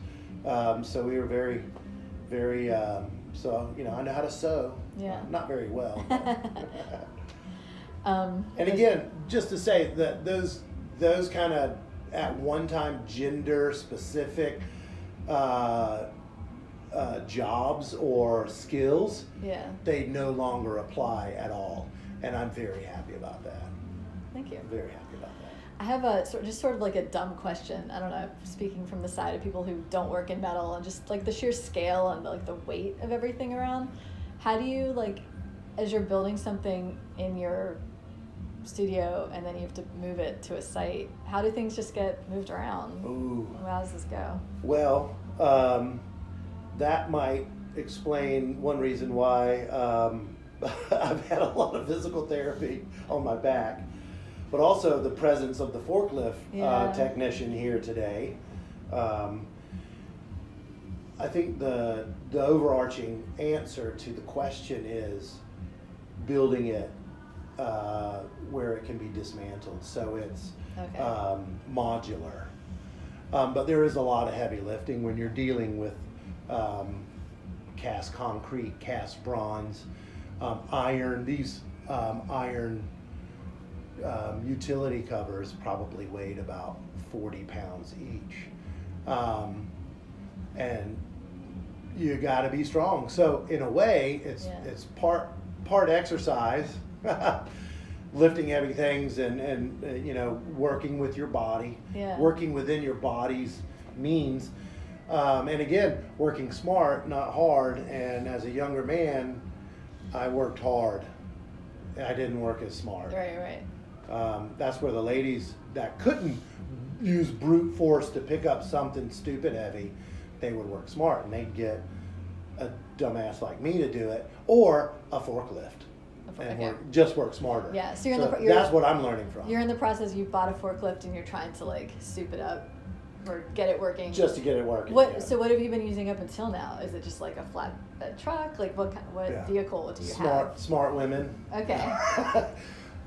Um, so we were very, very. Um, so you know, I know how to sew. Yeah. Not very well. <laughs> Um, and again, just to say that those those kind of at one time gender specific uh, uh, jobs or skills yeah. they no longer apply at all, and I'm very happy about that. Thank you. I'm very happy about that. I have a sort just sort of like a dumb question. I don't know, speaking from the side of people who don't work in metal and just like the sheer scale and like the weight of everything around. How do you like as you're building something in your studio and then you have to move it to a site. How do things just get moved around? Ooh. How does this go? Well, um, that might explain one reason why um, <laughs> I've had a lot of physical therapy on my back, but also the presence of the forklift Yeah. uh, technician here today. Um, I think the the overarching answer to the question is building it uh, where it can be dismantled, so it's Okay. um, modular. Um, but there is a lot of heavy lifting when you're dealing with um, cast concrete, cast bronze, um, iron. These um, iron um, utility covers probably weighed about 40 pounds each. Um, and you got to be strong. So in a way, it's Yeah. it's part part exercise, <laughs> lifting heavy things and and uh, you know working with your body, Yeah. working within your body's means, um, and again working smart, not hard. And as a younger man, I worked hard. I didn't work as smart. Right, right. Um, that's where the ladies that couldn't use brute force to pick up something stupid heavy, they would work smart and they'd get a dumbass like me to do it or a forklift and okay. work, just work smarter. Yeah, so you're in the you're- that's what I'm learning from. You're in the process. You bought a forklift and you're trying to like soup it up or get it working. just to get it working. what? yeah. So what have you been using up until now? Is it just like a flatbed truck? Like what kind? What Yeah. vehicle do you have? smart, smart women. Okay. <laughs>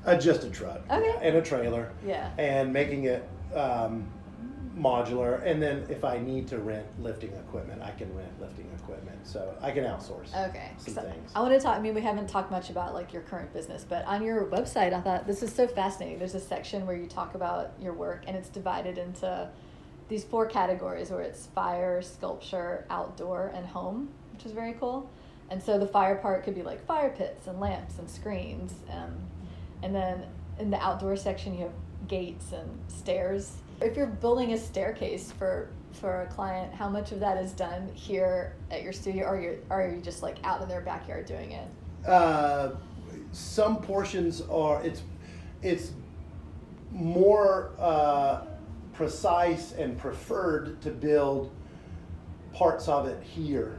uh, just a truck. Okay. And a trailer. Yeah. And making it um, modular. And then if I need to rent lifting equipment, I can rent lifting equipment. So I can outsource Okay. some So things. I want to talk. I mean, we haven't talked much about like your current business, but on your website, I thought this is so fascinating. There's a section where you talk about your work, and it's divided into these four categories where it's fire, sculpture, outdoor, and home, which is very cool. And so the fire part could be like fire pits and lamps and screens, um, and then in the outdoor section you have gates and stairs. If you're building a staircase for for a client, how much of that is done here at your studio, or you are you just like out in their backyard doing it? Uh, some portions are it's it's more uh, precise and preferred to build parts of it here.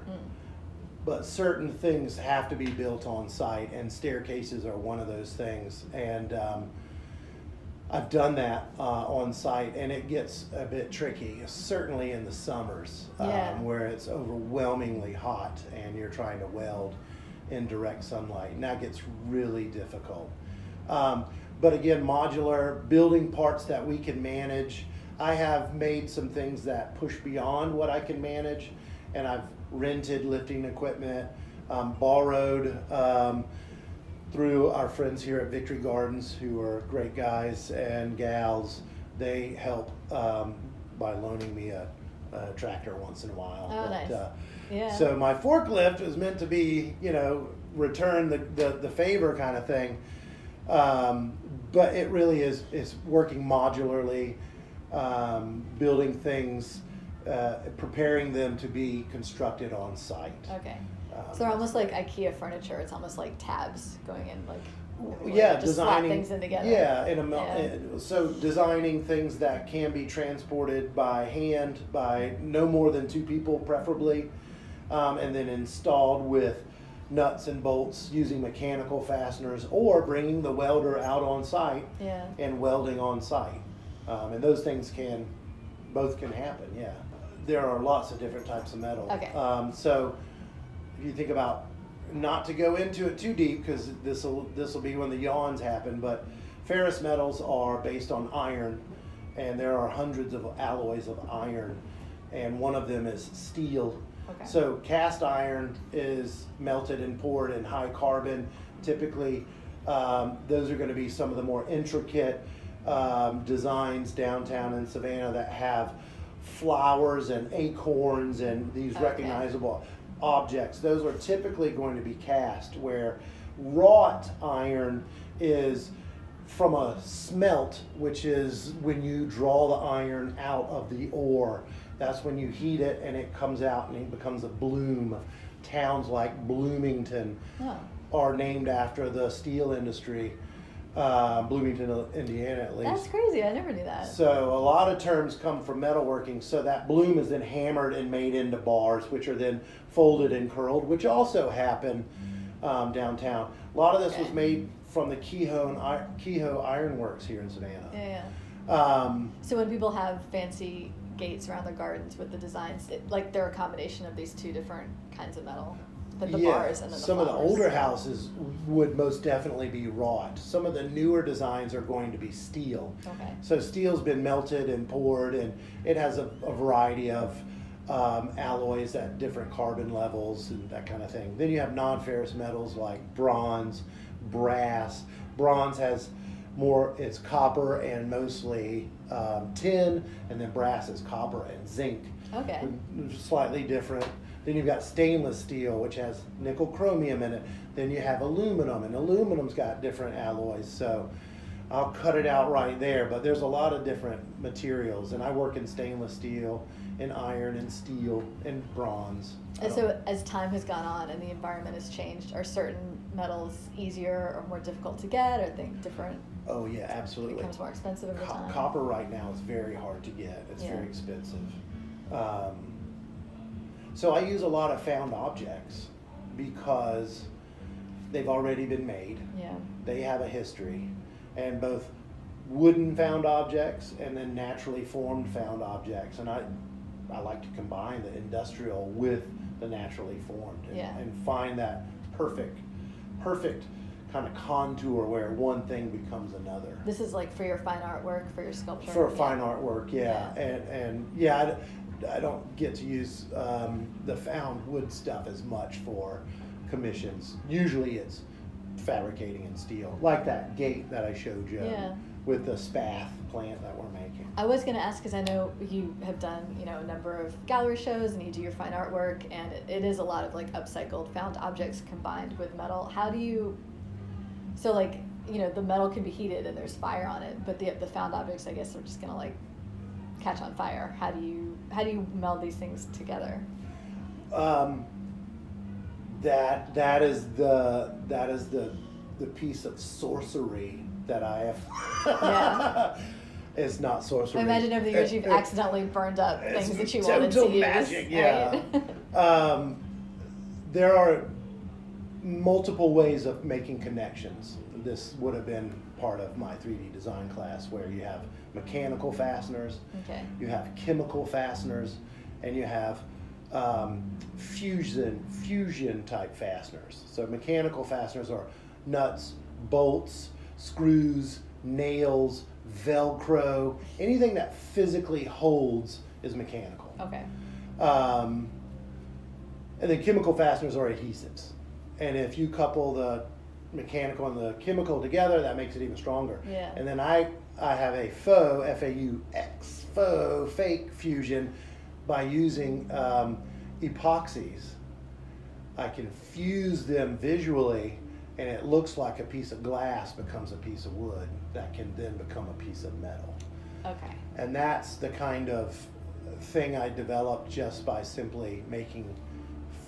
But certain things have to be built on site and staircases are one of those things. And um, i've done that uh, on site and it gets a bit tricky certainly in the summers Yeah. um, where it's overwhelmingly hot and you're trying to weld in direct sunlight and that gets really difficult um, but again modular building parts that we can manage i have made some things that push beyond what i can manage and i've rented lifting equipment um, borrowed um, through our friends here at victory gardens who are great guys and gals they help um, by loaning me a, a tractor once in a while Oh, But, nice. uh, Yeah. so my forklift was meant to be, you know, return the, the, the favor kind of thing. Um, but it really is, is working modularly, um, building things, uh, preparing them to be constructed on site. Okay. Um, So they're almost like IKEA furniture. It's almost like tabs going in, like yeah, just designing things in together. Yeah, in a mel- Yeah. so designing things that can be transported by hand by no more than two people, preferably, um, and then installed with nuts and bolts using mechanical fasteners, or bringing the welder out on site Yeah. and welding on site, um, and those things can both can happen. Yeah, there are lots of different types of metal. Okay. Um, so if you think about not to go into it too deep because this will this will be when the yawns happen but ferrous metals are based on iron and there are hundreds of alloys of iron and one of them is steel Okay. so cast iron is melted and poured in high carbon typically um, those are going to be some of the more intricate um, designs downtown in savannah that have flowers and acorns and these Okay. recognizable objects. Those are typically going to be cast, where wrought iron is from a smelt, which is when you draw the iron out of the ore. That's when you heat it and it comes out and it becomes a bloom. Towns like Bloomington are named after the steel industry. Uh, Bloomington, Indiana, at least. That's crazy. I never knew that. So a lot of terms come from metalworking. So that bloom is then hammered and made into bars, which are then folded and curled, which also happen um, downtown. A lot of this was made from the Kehoe, I- Kehoe Ironworks here in Savannah. Yeah, yeah. Um, So when people have fancy gates around their gardens with the designs, it, like they're a combination of these two different kinds of metal, but the yeah, bars and then the some of the older houses would most definitely be wrought. Some of the newer designs are going to be steel. Okay. So steel's been melted and poured, and it has a, a variety of um, alloys at different carbon levels and that kind of thing. Then you have non-ferrous metals like bronze, brass. Bronze has more; it's copper and mostly um, tin, and then brass is copper and zinc. Okay. Slightly different. Then you've got stainless steel, which has nickel chromium in it. Then you have aluminum, and aluminum's got different alloys. So I'll cut it out right there. But there's a lot of different materials, and I work in stainless steel, in iron, and steel, and bronze. And so as time has gone on and the environment has changed, are certain metals easier or more difficult to get, or think different oh yeah, absolutely. becomes more expensive over Co- time? copper right now is very hard to get. It's Yeah. very expensive. Um, so I use a lot of found objects because they've already been made. Yeah. They have a history, and both wooden found objects and then naturally formed found objects. And I, I like to combine the industrial with the naturally formed and, Yeah. and find that perfect, perfect kind of contour where one thing becomes another This is like for your fine artwork, for your sculpture. for yeah. fine artwork yeah, Yeah. and and yeah I, don't get to use um, the found wood stuff as much for commissions usually it's fabricating in steel like that gate that i showed you Yeah. with the spath plant that we're making I was going to ask because I know you have done you know a number of gallery shows and you do your fine artwork and it, it is a lot of like upcycled found objects combined with metal. How do you? So like you know the metal can be heated and there's fire on it, but the the found objects I guess are just gonna like catch on fire. How do you how do you meld these things together? um, that that is the that is the the piece of sorcery that i have Yeah. <laughs> it's not sorcery imagine over the years It- you've it- accidentally burned up things that you wanted to total use. magic, <laughs> yeah. right? um, there are multiple ways of making connections. This would have been part of my 3D design class where you have mechanical fasteners, okay. you have chemical fasteners, and you have um, fusion fusion type fasteners. So mechanical fasteners are nuts, bolts, screws, nails, Velcro, anything that physically holds is mechanical. Okay. Um, and then chemical fasteners are adhesives. And if you couple the mechanical and the chemical together, that makes it even stronger. Yeah. And then I, I have a faux, F A U X, faux, fake fusion by using um, epoxies. I can fuse them visually, and it looks like a piece of glass becomes a piece of wood that can then become a piece of metal. Okay. And that's the kind of thing I developed just by simply making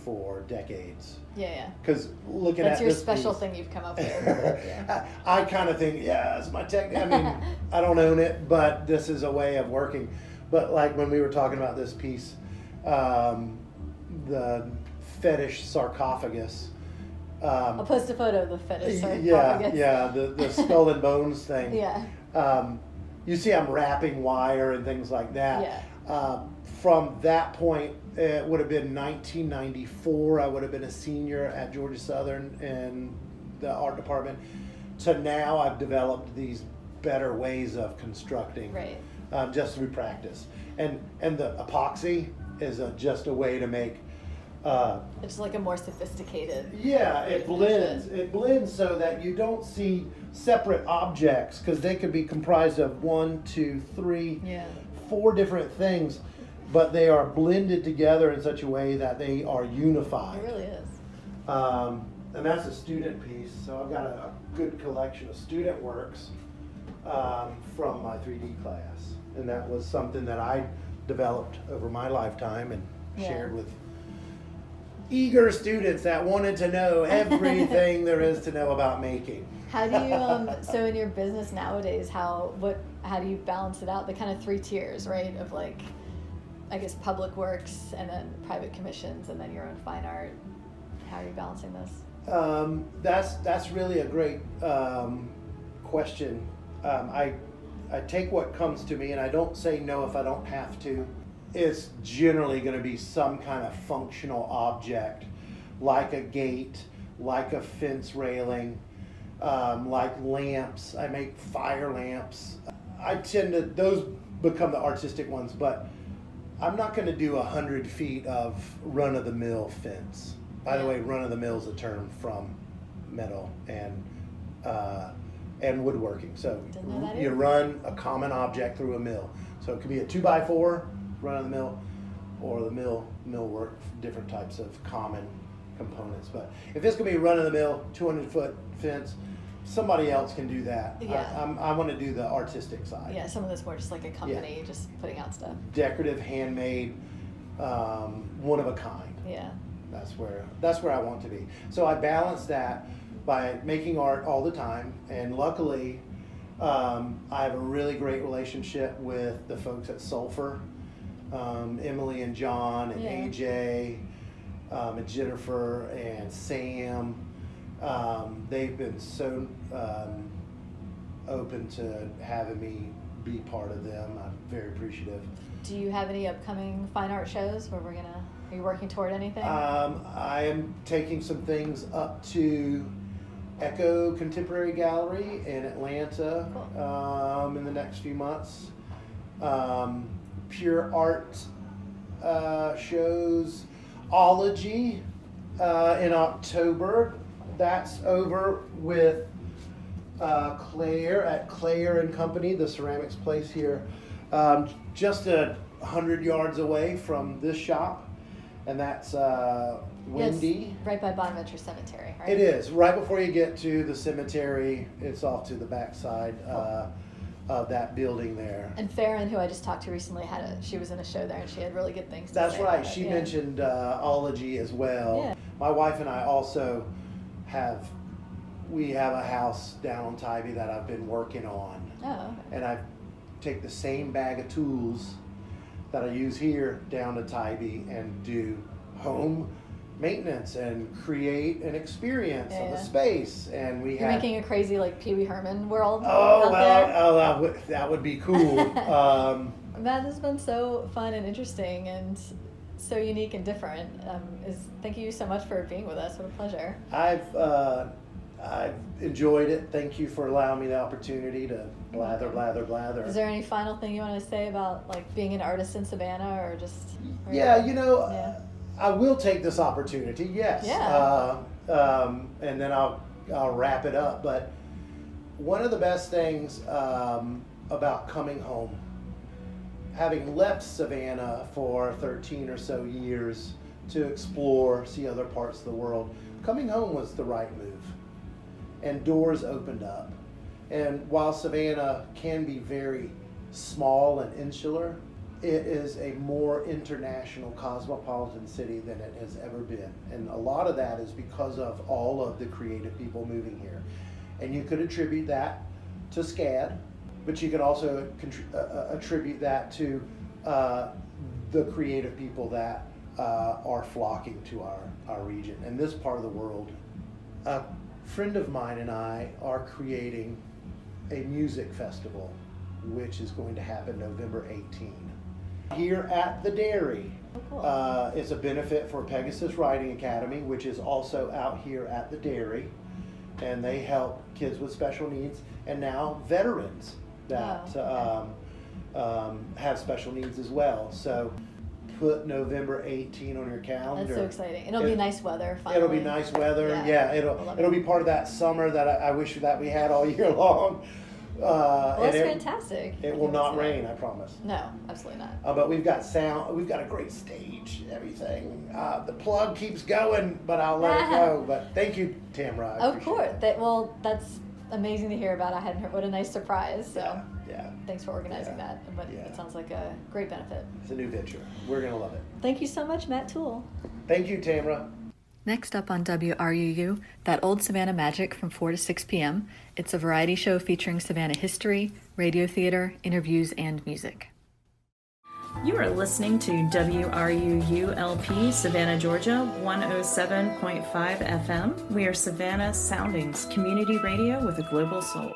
for decades. Yeah, yeah. Because looking That's at your special piece- thing you've come up <laughs> with. yeah. I, I kind of think, yeah, it's my tech. I mean, <laughs> I don't own it, but this is a way of working. But like when we were talking about this piece, um, the fetish sarcophagus. Um, I'll post a photo of the fetish Y- Yeah, yeah, the, the skull and bones <laughs> thing. Yeah. Um, you see, I'm wrapping wire and things like that. Yeah. Uh, from that point, it would have been 1994. I would have been a senior at Georgia Southern in the art department. To now, I've developed these better ways of constructing, Right. um, just through practice. And and the epoxy is a, just a way to make. Uh, It's like a more sophisticated. yeah, it blends. It blends so that you don't see separate objects because they could be comprised of one, two, three, Yeah. four different things, but they are blended together in such a way that they are unified. It really is. Um, and that's a student piece. So I've got a, a good collection of student works um, from my 3D class, and that was something that I developed over my lifetime and Yeah. shared with eager students that wanted to know <laughs> everything there is to know about making. How do you um <laughs> so in your business nowadays how what how do you balance it out the kind of three tiers right of like I guess public works and then private commissions and then your own fine art how are you balancing this? Um, that's that's really a great um, question. Um, I I take what comes to me, and I don't say no if I don't have to. It's generally going to be some kind of functional object, like a gate, like a fence railing, um, like lamps. I make fire lamps. I tend to those become the artistic ones, but I'm not going to do a hundred feet of run of the mill fence. By the way, run of the mill is a term from metal and uh, and woodworking. So Didn't know that you run a common object through a mill. So it could be a two by four, run of the mill, or the mill mill work, different types of common components. But if it's gonna be run of the mill, 200 foot fence, somebody else can do that. I- Yeah. I'm, I want to do the artistic side. Yeah, some of this more just like a company just putting out stuff. Decorative, handmade, um, one of a kind. Yeah. That's where that's where I want to be. So I balance that by making art all the time, and luckily, um, I have a really great relationship with the folks at Sulfur, um, Emily and John and Yeah. AJ, um, and Jennifer and Sam. Um, they've been so um, open to having me be part of them. I'm very appreciative. Do you have any upcoming fine art shows where we're gonna are you working toward anything? Um, I am taking some things up to Echo Contemporary Gallery in Atlanta Cool. um, in the next few months. Um, Pure Art uh, shows Ology uh, in October. That's over with uh, Claire at Claire and Company, the ceramics place here, um, just a hundred yards away from this shop, and that's uh, Yes, Wendy. right by Bonaventure Cemetery, right? It is right before you get to the cemetery. It's off to the backside uh, of that building there. And Farron, who I just talked to recently, had a she was in a show there and she had really good things. To say. That's right. it, She yeah. mentioned uh, ology as well. Yeah. My wife and I also have we have a house down on Tybee that I've been working on, Oh, okay. and I take the same bag of tools that I use here down to Tybee and do home maintenance and create an experience of Yeah. a space. And we You're have making a crazy like Pee Wee Herman world Oh well, oh, that would that would be cool. <laughs> um, That has been so fun and interesting and so unique and different. Um, is thank you so much for being with us. What a pleasure. I've uh, I've enjoyed it. Thank you for allowing me the opportunity to blather, blather, blather. Is there any final thing you want to say about like being an artist in Savannah or just? or- yeah, you know, Yeah. I will take this opportunity. Yes. Yeah. Uh, um, and then I'll I'll wrap it up. But one of the best things um, about coming home, having left Savannah for 13 or so years to explore, see other parts of the world, coming home was the right move. And doors opened up. And while Savannah can be very small and insular, it is a more international cosmopolitan city than it has ever been. And a lot of that is because of all of the creative people moving here. And you could attribute that to SCAD, but you could also uh, uh, attribute that to uh, the creative people that uh, are flocking to our, our region and this part of the world. A friend of mine and I are creating a music festival, which is going to happen November 18 here at the dairy. Oh, cool. Uh, it's a benefit for Pegasus Riding Academy, which is also out here at the dairy, and they help kids with special needs and now veterans that Oh, um, um, have special needs as well. So put November 18 on your calendar. That's so exciting. It'll be nice weather. Finally. It'll be nice weather. Yeah. Yeah, it'll it'll it. be part of that summer that I, I wish that we had all <laughs> year long. Uh, Well, that's it, fantastic. It will not rain, I promise. No, absolutely not. Uh, but we've got sound. We've got a great stage. Everything. Uh, the plug keeps going, but I'll let it <laughs> go. But thank you, Tamra. I Of course. it. That well, that's amazing to hear about. I hadn't heard. What a nice surprise. So Yeah, yeah. thanks for organizing Yeah. that. But Yeah. it sounds like a great benefit. It's a new venture. We're gonna love it. Thank you so much, Matt Toole. Thank you, Tamra. Next up on WRUU, That Old Savannah Magic from 4 to 6 p.m. It's a variety show featuring Savannah history, radio theater, interviews, and music. You are listening to WRUU-LP Savannah, Georgia, 107.5 FM. We are Savannah Soundings, community radio with a global soul.